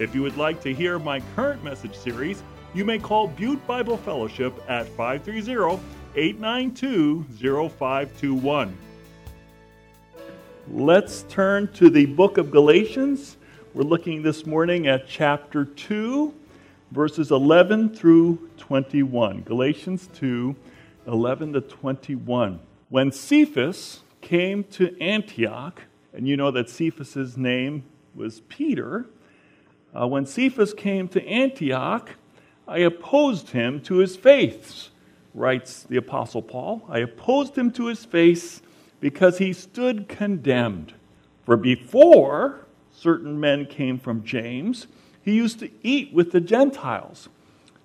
If you would like to hear my current message series, you may call Butte Bible Fellowship at 530 892 0521. Let's turn to the book of Galatians. We're looking this morning at chapter 2, verses 11 through 21. Galatians 2, 11 to 21. When Cephas came to Antioch, and you know that Cephas's name was Peter, uh, when Cephas came to Antioch, I opposed him to his faith, writes the Apostle Paul. I opposed him to his face because he stood condemned. For before certain men came from James, he used to eat with the Gentiles.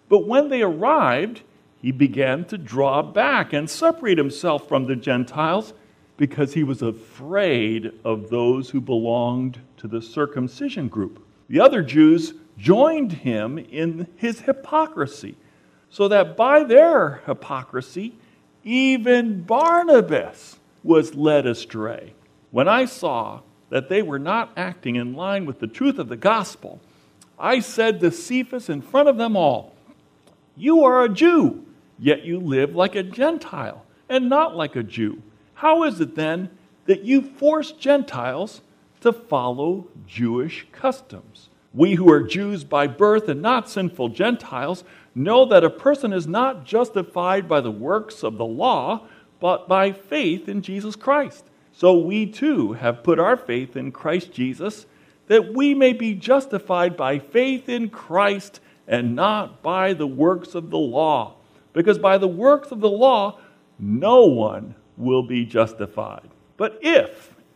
But when they arrived, he began to draw back and separate himself from the Gentiles because he was afraid of those who belonged to the circumcision group. The other Jews joined him in his hypocrisy, so that by their hypocrisy, even Barnabas was led astray. When I saw that they were not acting in line with the truth of the gospel, I said to Cephas in front of them all, You are a Jew, yet you live like a Gentile and not like a Jew. How is it then that you force Gentiles to follow Jewish customs? We who are Jews by birth and not sinful Gentiles know that a person is not justified by the works of the law, but by faith in Jesus Christ. So we too have put our faith in Christ Jesus, that we may be justified by faith in Christ and not by the works of the law. Because by the works of the law, no one will be justified. But if,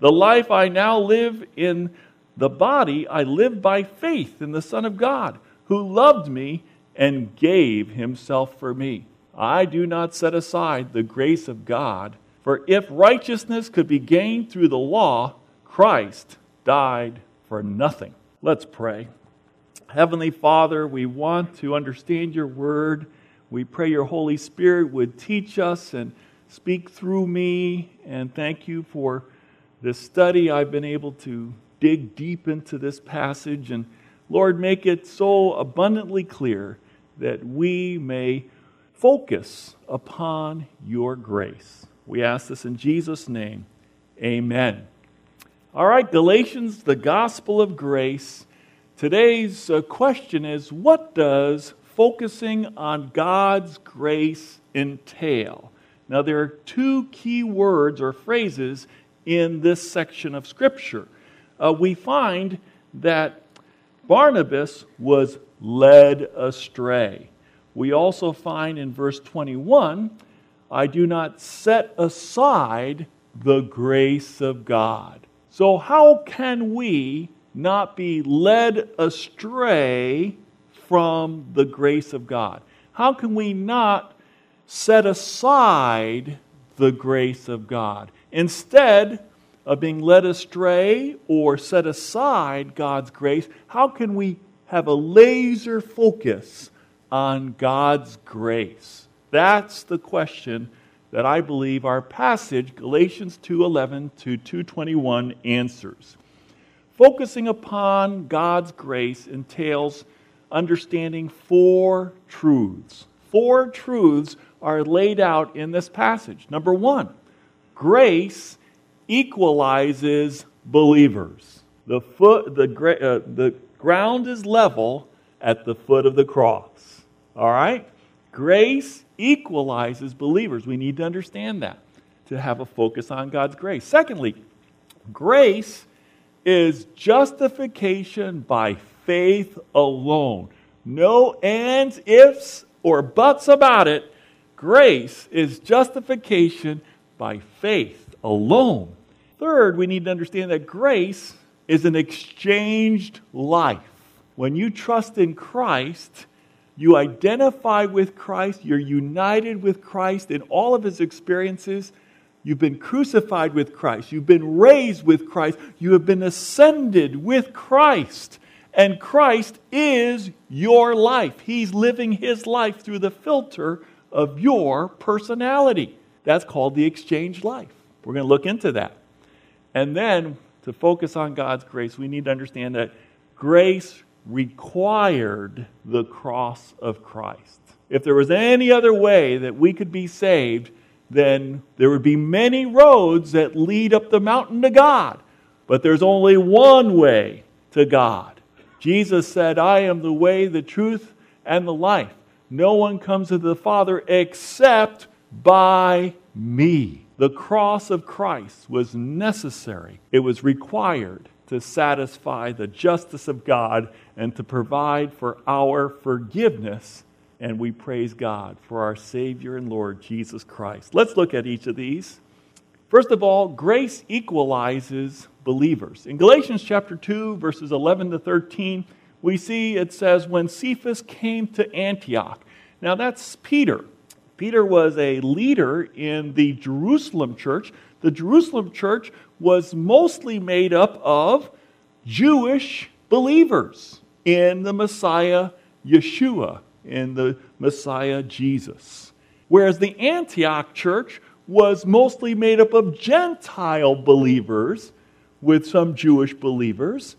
The life I now live in the body, I live by faith in the Son of God, who loved me and gave himself for me. I do not set aside the grace of God, for if righteousness could be gained through the law, Christ died for nothing. Let's pray. Heavenly Father, we want to understand your word. We pray your Holy Spirit would teach us and speak through me. And thank you for this study. I've been able to dig deep into this passage. And Lord, make it so abundantly clear that we may focus upon your grace. We ask this in Jesus' name. Amen. All right, Galatians, the gospel of grace. Today's uh, question is what does focusing on God's grace entail? Now, there are two key words or phrases in this section of Scripture. Uh, we find that Barnabas was led astray. We also find in verse 21 I do not set aside the grace of God. So, how can we not be led astray from the grace of God? How can we not set aside the grace of God? Instead of being led astray or set aside God's grace, how can we have a laser focus on God's grace? That's the question that I believe our passage, Galatians 2:11 to 2:21 answers. Focusing upon God's grace entails understanding four truths. Four truths are laid out in this passage. Number 1, grace equalizes believers. The foot the uh, the ground is level at the foot of the cross. All right? Grace equalizes believers. We need to understand that to have a focus on God's grace. Secondly, grace is justification by faith alone. No ands, ifs, or buts about it. Grace is justification by faith alone. Third, we need to understand that grace is an exchanged life. When you trust in Christ, you identify with Christ, you're united with Christ in all of his experiences. You've been crucified with Christ, you've been raised with Christ, you have been ascended with Christ. And Christ is your life. He's living his life through the filter of your personality. That's called the exchange life. We're going to look into that. And then to focus on God's grace, we need to understand that grace required the cross of Christ. If there was any other way that we could be saved, then there would be many roads that lead up the mountain to God. But there's only one way to God. Jesus said, I am the way, the truth, and the life. No one comes to the Father except by me. The cross of Christ was necessary, it was required to satisfy the justice of God and to provide for our forgiveness. And we praise God for our Savior and Lord Jesus Christ. Let's look at each of these. First of all, grace equalizes believers. In Galatians chapter 2, verses 11 to 13, we see it says, When Cephas came to Antioch. Now that's Peter. Peter was a leader in the Jerusalem church. The Jerusalem church was mostly made up of Jewish believers in the Messiah Yeshua, in the Messiah Jesus. Whereas the Antioch church was mostly made up of Gentile believers with some Jewish believers,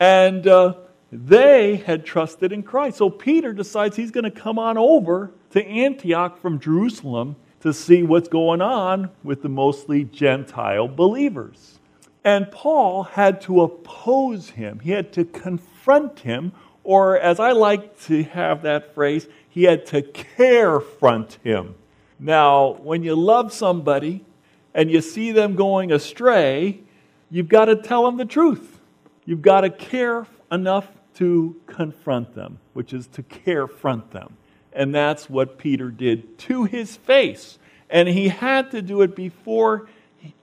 and uh, they had trusted in Christ. So Peter decides he's going to come on over to Antioch from Jerusalem to see what's going on with the mostly Gentile believers. And Paul had to oppose him, he had to confront him, or as I like to have that phrase, he had to carefront him. Now, when you love somebody and you see them going astray, you've got to tell them the truth. You've got to care enough to confront them, which is to carefront them. And that's what Peter did to his face. And he had to do it before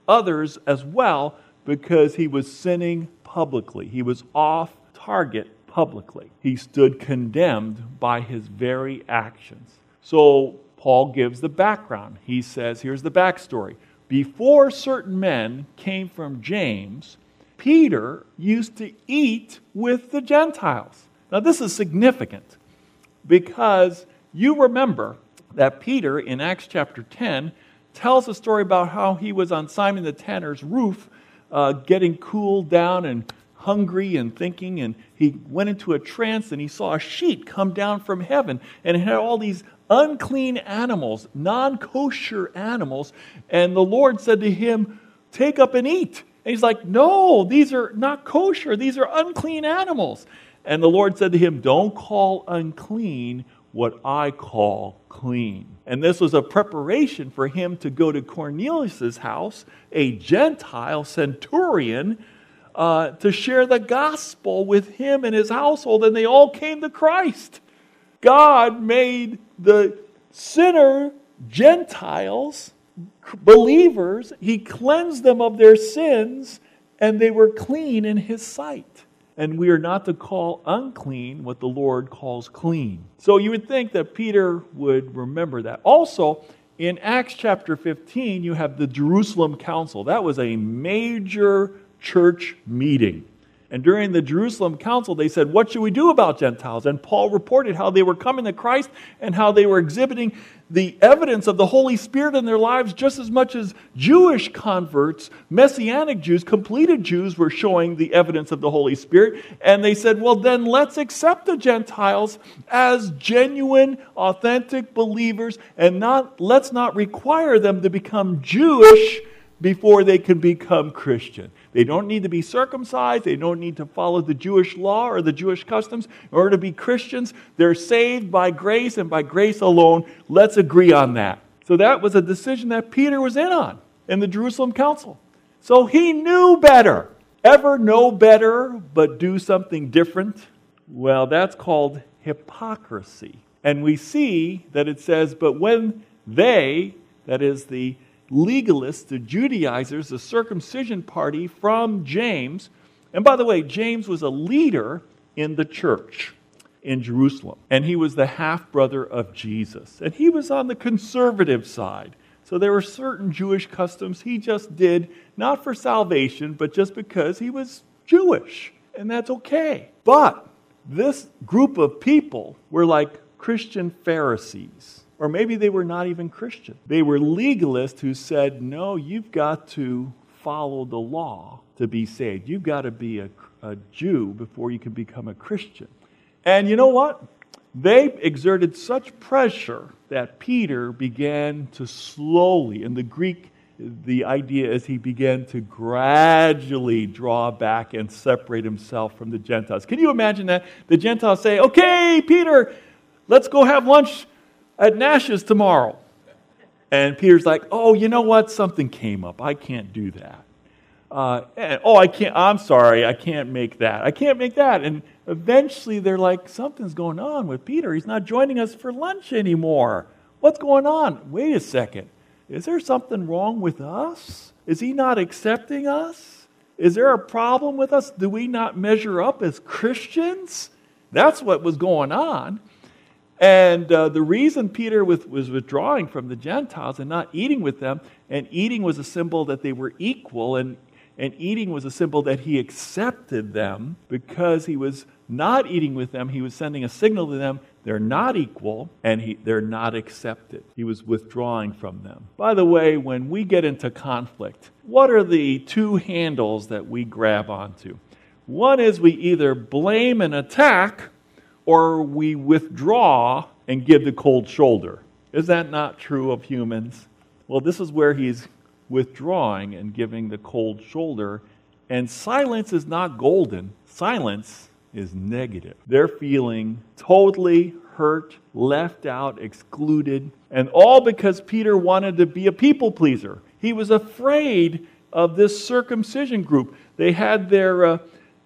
others as well because he was sinning publicly. He was off target publicly. He stood condemned by his very actions. So Paul gives the background. He says, here's the backstory. Before certain men came from James, Peter used to eat with the Gentiles. Now, this is significant because you remember that Peter in Acts chapter 10 tells a story about how he was on Simon the tanner's roof uh, getting cooled down and hungry and thinking, and he went into a trance and he saw a sheet come down from heaven and it had all these unclean animals, non kosher animals. And the Lord said to him, Take up and eat. And he's like, No, these are not kosher. These are unclean animals. And the Lord said to him, Don't call unclean what I call clean. And this was a preparation for him to go to Cornelius' house, a Gentile centurion, uh, to share the gospel with him and his household. And they all came to Christ. God made the sinner Gentiles believers, he cleansed them of their sins, and they were clean in his sight. And we are not to call unclean what the Lord calls clean. So you would think that Peter would remember that. Also, in Acts chapter 15, you have the Jerusalem Council. That was a major church meeting. And during the Jerusalem council, they said, What should we do about Gentiles? And Paul reported how they were coming to Christ and how they were exhibiting the evidence of the Holy Spirit in their lives just as much as Jewish converts, Messianic Jews, completed Jews were showing the evidence of the Holy Spirit. And they said, Well, then let's accept the Gentiles as genuine, authentic believers and not, let's not require them to become Jewish before they can become Christian. They don't need to be circumcised. They don't need to follow the Jewish law or the Jewish customs in order to be Christians. They're saved by grace and by grace alone. Let's agree on that. So that was a decision that Peter was in on in the Jerusalem Council. So he knew better. Ever know better but do something different? Well, that's called hypocrisy. And we see that it says, but when they, that is the legalists, the Judaizers, the circumcision party from James, and by the way, James was a leader in the church in Jerusalem, and he was the half brother of Jesus, and he was on the conservative side. So there were certain Jewish customs he just did, not for salvation, but just because he was Jewish, and that's okay. But this group of people were like Christian Pharisees, or maybe they were not even Christian. They were legalists who said, no, you've got to follow the law to be saved. You've got to be a, a Jew before you can become a Christian. And you know what? They exerted such pressure that Peter began to slowly, in the Greek, the idea is he began to gradually draw back and separate himself from the Gentiles. Can you imagine that? The Gentiles say, Okay, Peter, Let's go have lunch at Nash's tomorrow. And Peter's like, Oh, you know what? Something came up. I can't do that. Uh, and, oh, I can't, I'm sorry, I can't make that. I can't make that. And eventually they're like, Something's going on with Peter. He's not joining us for lunch anymore. What's going on? Wait a second. Is there something wrong with us? Is he not accepting us? Is there a problem with us? Do we not measure up as Christians? That's what was going on. And uh, the reason Peter was, was withdrawing from the Gentiles and not eating with them, and eating was a symbol that they were equal, and, and eating was a symbol that he accepted them because he was not eating with them. He was sending a signal to them they're not equal and he, they're not accepted. He was withdrawing from them. By the way, when we get into conflict, what are the two handles that we grab onto? One is we either blame and attack or we withdraw and give the cold shoulder. Is that not true of humans? Well, this is where he's withdrawing and giving the cold shoulder. And silence is not golden, silence is negative. They're feeling totally hurt, left out, excluded, and all because Peter wanted to be a people pleaser. He was afraid of this circumcision group. They had their, uh,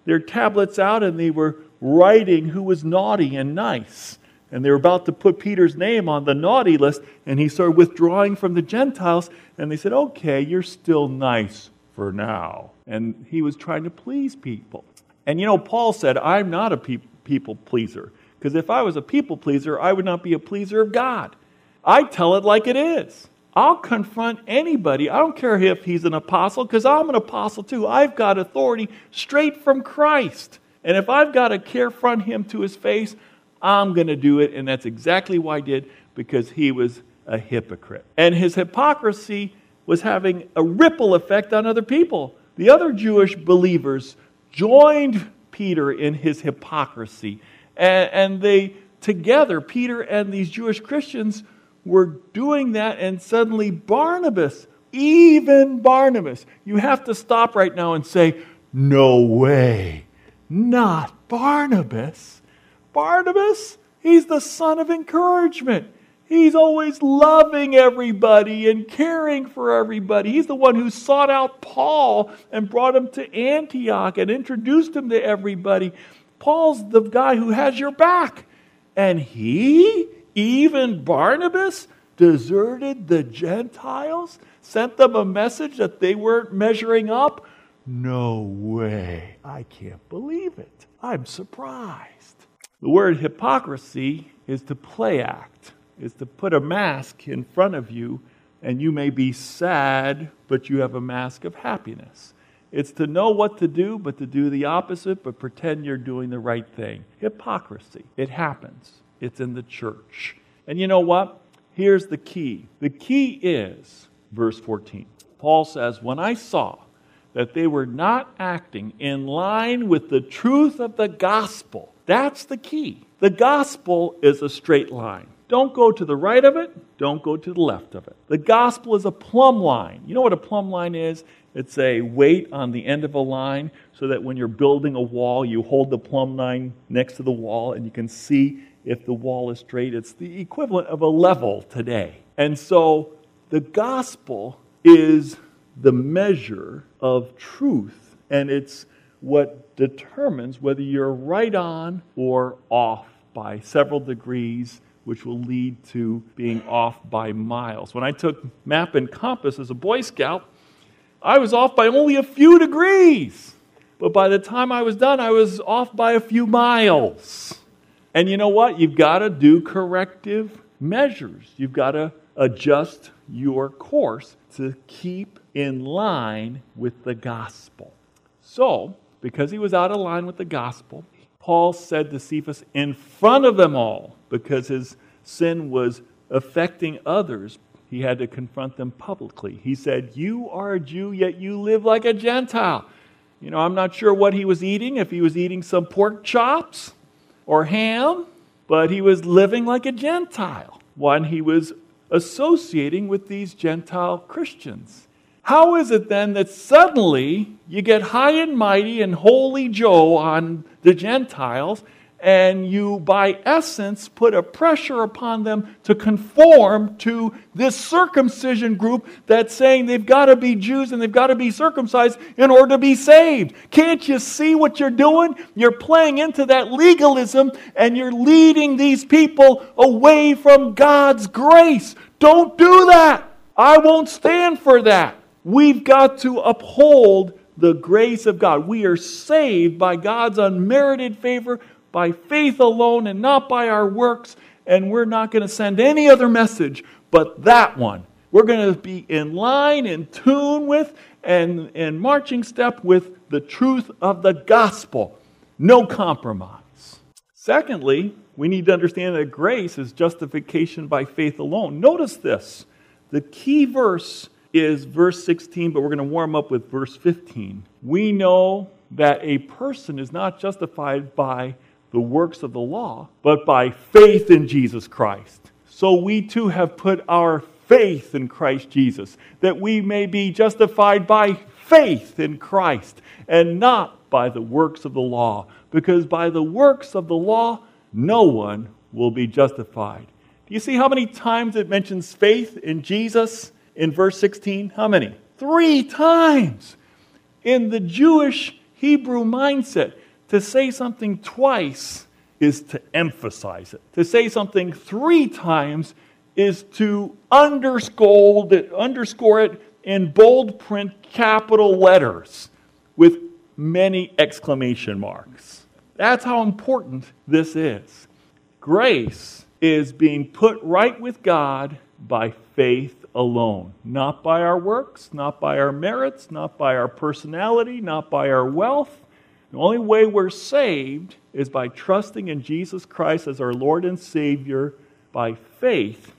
their tablets out and they were writing who was naughty and nice. And they were about to put Peter's name on the naughty list, and he started withdrawing from the Gentiles. And they said, Okay, you're still nice for now. And he was trying to please people. And you know, Paul said, I'm not a pe- people pleaser. Because if I was a people pleaser, I would not be a pleaser of God. I tell it like it is. I'll confront anybody. I don't care if he's an apostle, because I'm an apostle too. I've got authority straight from Christ. And if I've got to confront him to his face, I'm going to do it. And that's exactly why I did, because he was a hypocrite. And his hypocrisy was having a ripple effect on other people. The other Jewish believers joined Peter in his hypocrisy. And, and they, together, Peter and these Jewish Christians were doing that, and suddenly Barnabas, even Barnabas, you have to stop right now and say, No way. Not Barnabas. Barnabas, he's the son of encouragement. He's always loving everybody and caring for everybody. He's the one who sought out Paul and brought him to Antioch and introduced him to everybody. Paul's the guy who has your back. And he, even Barnabas, deserted the Gentiles, sent them a message that they weren't measuring up. No way. I can't believe it. I'm surprised. The word hypocrisy is to play act, is to put a mask in front of you, and you may be sad, but you have a mask of happiness. It's to know what to do, but to do the opposite, but pretend you're doing the right thing. Hypocrisy. It happens. It's in the church. And you know what? Here's the key. The key is verse 14. Paul says, When I saw that they were not acting in line with the truth of the gospel. That's the key. The gospel is a straight line. Don't go to the right of it, don't go to the left of it. The gospel is a plumb line. You know what a plumb line is? It's a weight on the end of a line so that when you're building a wall, you hold the plumb line next to the wall and you can see if the wall is straight. It's the equivalent of a level today. And so the gospel is the measure of truth, and it's what determines whether you're right on or off by several degrees which will lead to being off by miles. When I took map and compass as a Boy Scout, I was off by only a few degrees. But by the time I was done, I was off by a few miles. And you know what? You've got to do corrective measures. You've got to adjust your course to keep in line with the gospel. So, because he was out of line with the gospel, Paul said to Cephas in front of them all, because his sin was affecting others, he had to confront them publicly. He said, You are a Jew, yet you live like a Gentile. You know, I'm not sure what he was eating, if he was eating some pork chops or ham, but he was living like a Gentile when he was associating with these Gentile Christians. How is it then that suddenly you get high and mighty and holy Joe on the Gentiles, and you, by essence, put a pressure upon them to conform to this circumcision group that's saying they've got to be Jews and they've got to be circumcised in order to be saved? Can't you see what you're doing? You're playing into that legalism and you're leading these people away from God's grace. Don't do that. I won't stand for that. We've got to uphold the grace of God. We are saved by God's unmerited favor, by faith alone, and not by our works. And we're not going to send any other message but that one. We're going to be in line, in tune with, and in marching step with the truth of the gospel. No compromise. Secondly, we need to understand that grace is justification by faith alone. Notice this. The key verse is verse 16, but we're going to warm up with verse 15. We know that a person is not justified by the works of the law, but by faith in Jesus Christ. So we too have put our faith in Christ Jesus, that we may be justified by faith in Christ and not by the works of the law, because by the works of the law, no one will be justified. Do you see how many times it mentions faith in Jesus? In verse 16? How many? Three times. In the Jewish Hebrew mindset, to say something twice is to emphasize it. To say something three times is to underscore it, underscore it in bold print, capital letters, with many exclamation marks. That's how important this is. Grace is being put right with God by faith alone. Not by our works, not by our merits, not by our personality, not by our wealth. The only way we're saved is by trusting in Jesus Christ as our Lord and Savior by faith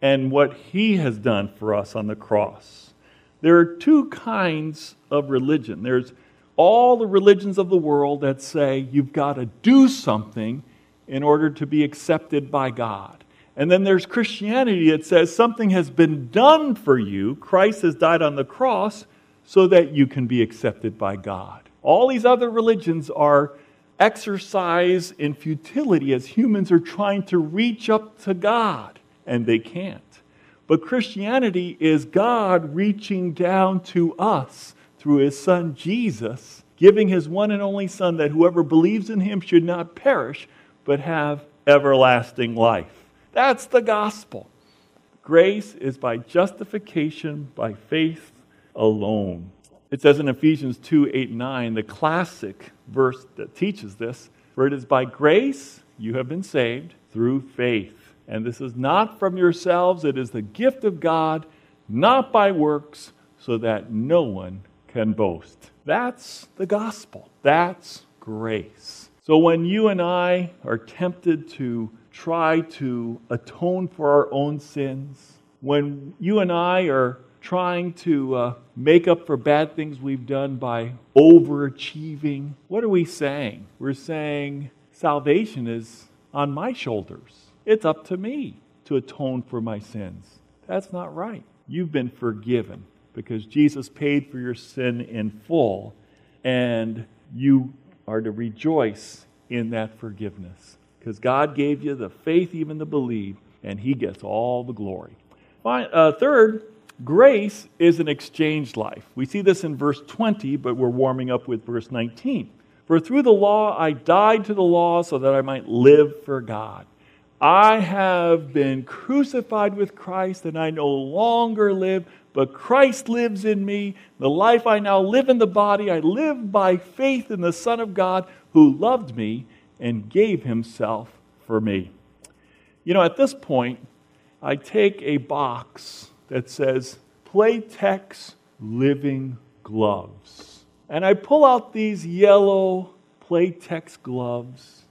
and what He has done for us on the cross. There are two kinds of religion. There's all the religions of the world that say you've got to do something in order to be accepted by God. And then there's Christianity that says something has been done for you. Christ has died on the cross so that you can be accepted by God. All these other religions are exercise in futility as humans are trying to reach up to God, and they can't. But Christianity is God reaching down to us through his son Jesus, giving his one and only son that whoever believes in him should not perish, but have everlasting life. That's the gospel. Grace is by justification by faith alone. It says in Ephesians 2 8 9, the classic verse that teaches this, for it is by grace you have been saved through faith. And this is not from yourselves, it is the gift of God, not by works, so that no one can boast. That's the gospel. That's grace. So when you and I are tempted to try to atone for our own sins, when you and I are trying to uh, make up for bad things we've done by overachieving, what are we saying? We're saying salvation is on my shoulders. It's up to me. to atone for my sins. That's not right. You've been forgiven because Jesus paid for your sin in full, and you are to rejoice in that forgiveness because God gave you the faith even to believe, and He gets all the glory. Uh, third, grace is an exchange life. We see this in verse 20, but we're warming up with verse 19. For through the law I died to the law so that I might live for God. I have been crucified with Christ, and I no longer live, but Christ lives in me. The life I now live in the body, I live by faith in the Son of God who loved me and gave himself for me. You know, at this point, I take a box that says Playtex Living Gloves. And I pull out these yellow Playtex gloves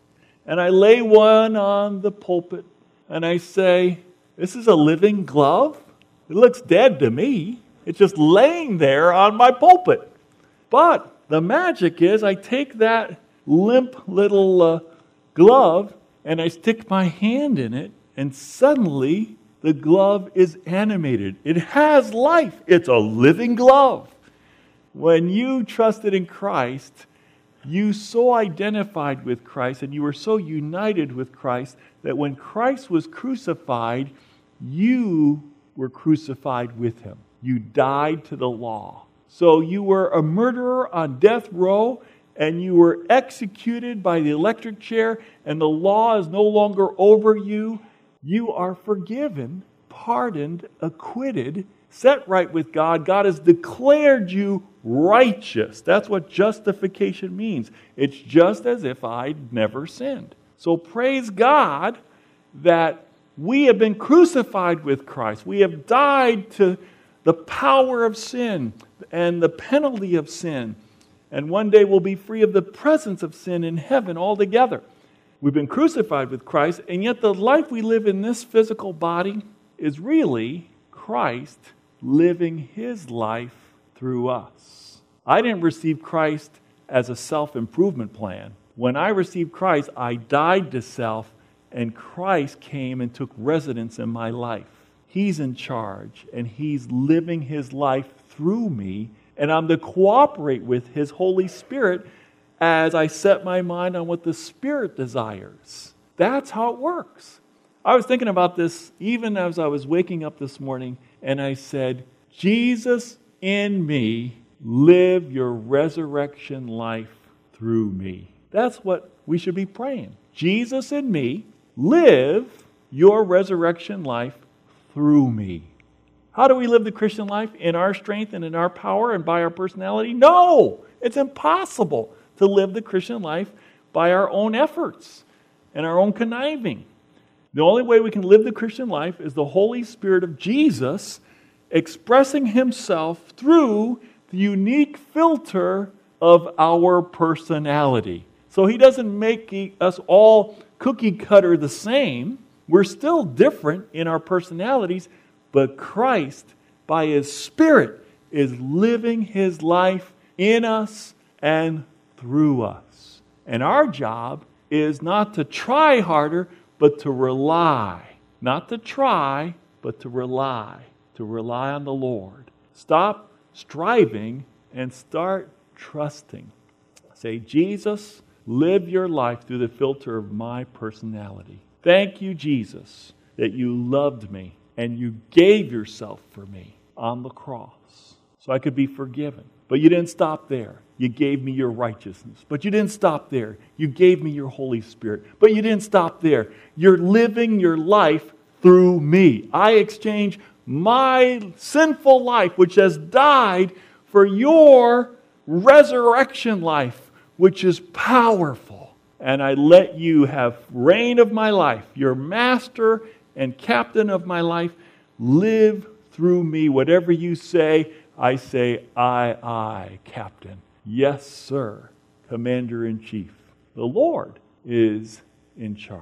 and I lay one on the pulpit and I say, This is a living glove? It looks dead to me. It's just laying there on my pulpit. But the magic is I take that limp little uh, glove and I stick my hand in it, and suddenly the glove is animated. It has life. It's a living glove. When you trusted in Christ, you so identified with Christ and you were so united with Christ that when Christ was crucified, you were crucified with him. You died to the law. So you were a murderer on death row and you were executed by the electric chair, and the law is no longer over you, you are forgiven, pardoned, acquitted, set right with God. God has declared you righteous. That's what justification means. It's just as if I'd never sinned. So praise God that we have been crucified with Christ. We have died to the power of sin and the penalty of sin and one day we'll be free of the presence of sin in heaven altogether. We've been crucified with Christ, and yet the life we live in this physical body is really Christ living his life through us. I didn't receive Christ as a self improvement plan. When I received Christ, I died to self, and Christ came and took residence in my life. He's in charge, and He's living His life through me and I'm to cooperate with His Holy Spirit as I set my mind on what the Spirit desires. That's how it works. I was thinking about this even as I was waking up this morning, and I said, Jesus in me, live your resurrection life through me. That's what we should be praying. Jesus in me, live your resurrection life through me. How do we live the Christian life? In our strength and in our power and by our personality? No! It's impossible to live the Christian life by our own efforts and our own conniving. The only way we can live the Christian life is the Holy Spirit of Jesus expressing Himself through the unique filter of our personality. So He doesn't make us all cookie cutter the same. We're still different in our personalities, but Christ, by His Spirit, is living His life in us and through us. And our job is not to try harder, but to rely. Not to try, but to rely. To rely on the Lord. Stop striving and start trusting. Say, Jesus, live your life through the filter of my personality. Thank you, Jesus, that you loved me and you gave yourself for me on the cross so I could be forgiven. But you didn't stop there. You gave me your righteousness. But you didn't stop there. You gave me your Holy Spirit. But you didn't stop there. You're living your life through me. I exchange my sinful life, which has died, for your resurrection life, which is powerful. And I let you have reign of my life, your master and captain of my life, live through me. Whatever you say, I say, Aye, aye, captain. Yes, sir, commander in chief. The Lord is in charge.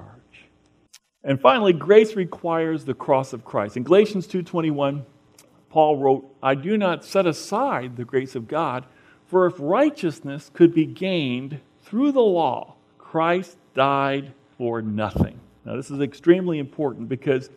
And finally, grace requires the cross of Christ. In Galatians 2:21, Paul wrote, "I do not set aside the grace of God, for if righteousness could be gained through the law, Christ died for nothing." Now, this is extremely important because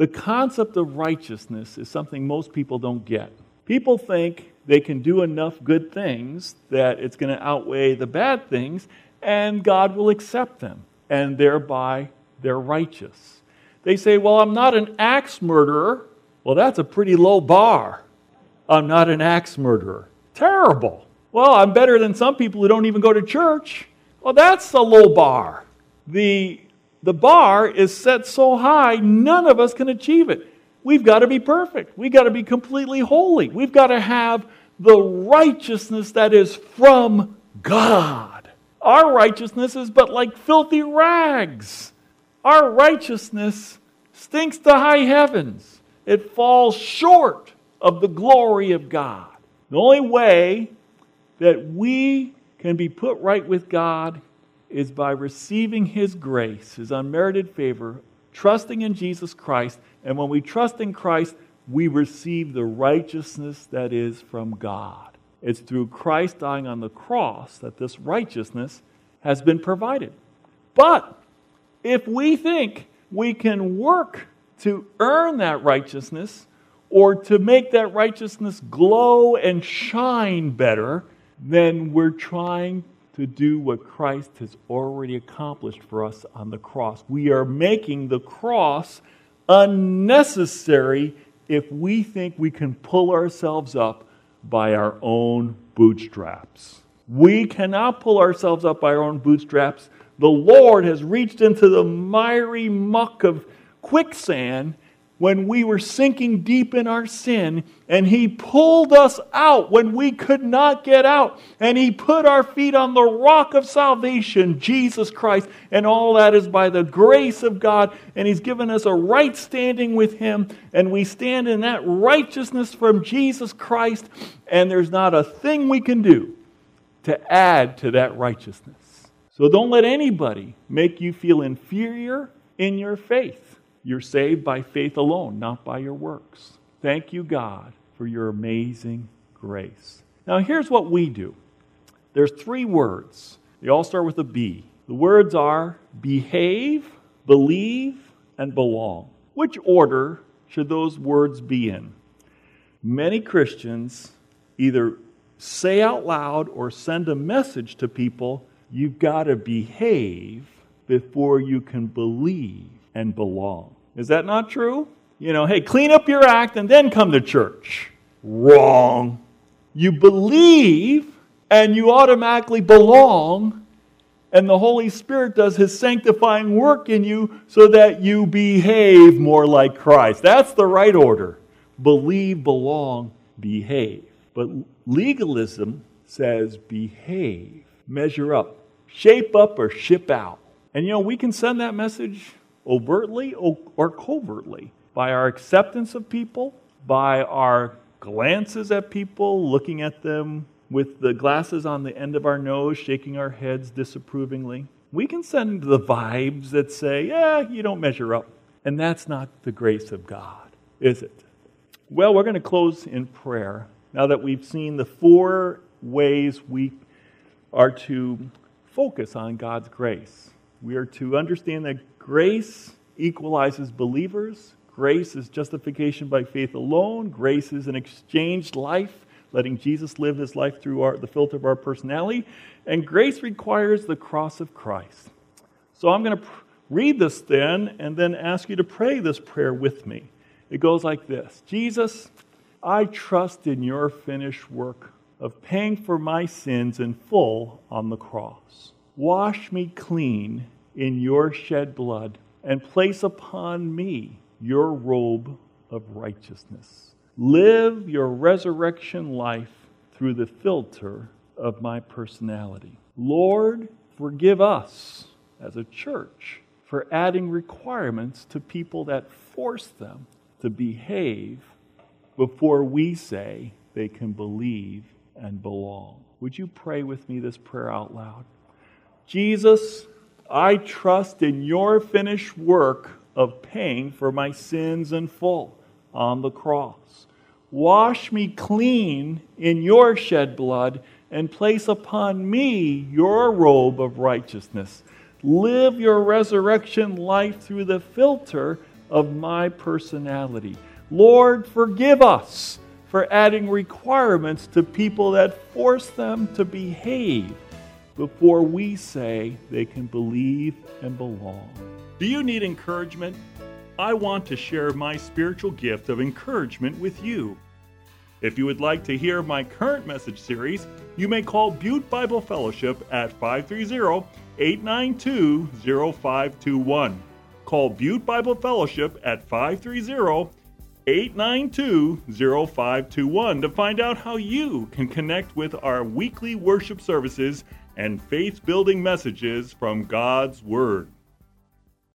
The concept of righteousness is something most people don't get. People think they can do enough good things that it's going to outweigh the bad things, and God will accept them, and thereby they're righteous. They say, Well, I'm not an axe murderer. Well, that's a pretty low bar. I'm not an axe murderer. Terrible. Well, I'm better than some people who don't even go to church. Well, that's a low bar. The, the bar is set so high, none of us can achieve it. We've got to be perfect. We've got to be completely holy. We've got to have the righteousness that is from God. Our righteousness is but like filthy rags. Our righteousness stinks to high heavens. It falls short of the glory of God. The only way that we can be put right with God is by receiving His grace, His unmerited favor, trusting in Jesus Christ. And when we trust in Christ, we receive the righteousness that is from God. It's through Christ dying on the cross that this righteousness has been provided. But if we think we can work to earn that righteousness or to make that righteousness glow and shine better, then we're trying to do what Christ has already accomplished for us on the cross. We are making the cross unnecessary if we think we can pull ourselves up by our own bootstraps. We cannot pull ourselves up by our own bootstraps. The Lord has reached into the miry muck of quicksand when we were sinking deep in our sin, and He pulled us out when we could not get out, and He put our feet on the rock of salvation, Jesus Christ, and all that is by the grace of God, and He's given us a right standing with Him, and we stand in that righteousness from Jesus Christ, and there's not a thing we can do to add to that righteousness. So don't let anybody make you feel inferior in your faith. You're saved by faith alone, not by your works. Thank you, God, for your amazing grace. Now, here's what we do there's three words. They all start with a B. The words are behave, believe, and belong. Which order should those words be in? Many Christians either say out loud or send a message to people you've got to behave before you can believe and belong. Is that not true? You know, hey, clean up your act and then come to church. Wrong. You believe and you automatically belong, and the Holy Spirit does His sanctifying work in you so that you behave more like Christ. That's the right order. Believe, belong, behave. But legalism says behave, measure up, shape up, or ship out. And you know, we can send that message overtly or covertly by our acceptance of people, by our glances at people, looking at them with the glasses on the end of our nose, shaking our heads disapprovingly. We can send the vibes that say, yeah, you don't measure up. And that's not the grace of God, is it? Well, we're going to close in prayer now that we've seen the four ways we are to focus on God's grace. We are to understand that Grace equalizes believers. Grace is justification by faith alone. Grace is an exchanged life, letting Jesus live his life through our, the filter of our personality. And grace requires the cross of Christ. So I'm going to pr- read this then and then ask you to pray this prayer with me. It goes like this Jesus, I trust in your finished work of paying for my sins in full on the cross. Wash me clean in your shed blood and place upon me your robe of righteousness. Live your resurrection life through the filter of my personality. Lord, forgive us as a church for adding requirements to people that force them to behave before we say they can believe and belong. Would you pray with me this prayer out loud? Jesus, I trust in your finished work of paying for my sins in full on the cross. Wash me clean in your shed blood and place upon me your robe of righteousness. Live your resurrection life through the filter of my personality. Lord, forgive us for adding requirements to people that force them to behave before we say they can believe and belong. Do you need encouragement? I want to share my spiritual gift of encouragement with you. If you would like to hear my current message series, you may call Butte Bible Fellowship at 530 892 0521. Call Butte Bible Fellowship at 530 892 0521 to find out how you can connect with our weekly worship services and faith building messages from God's Word.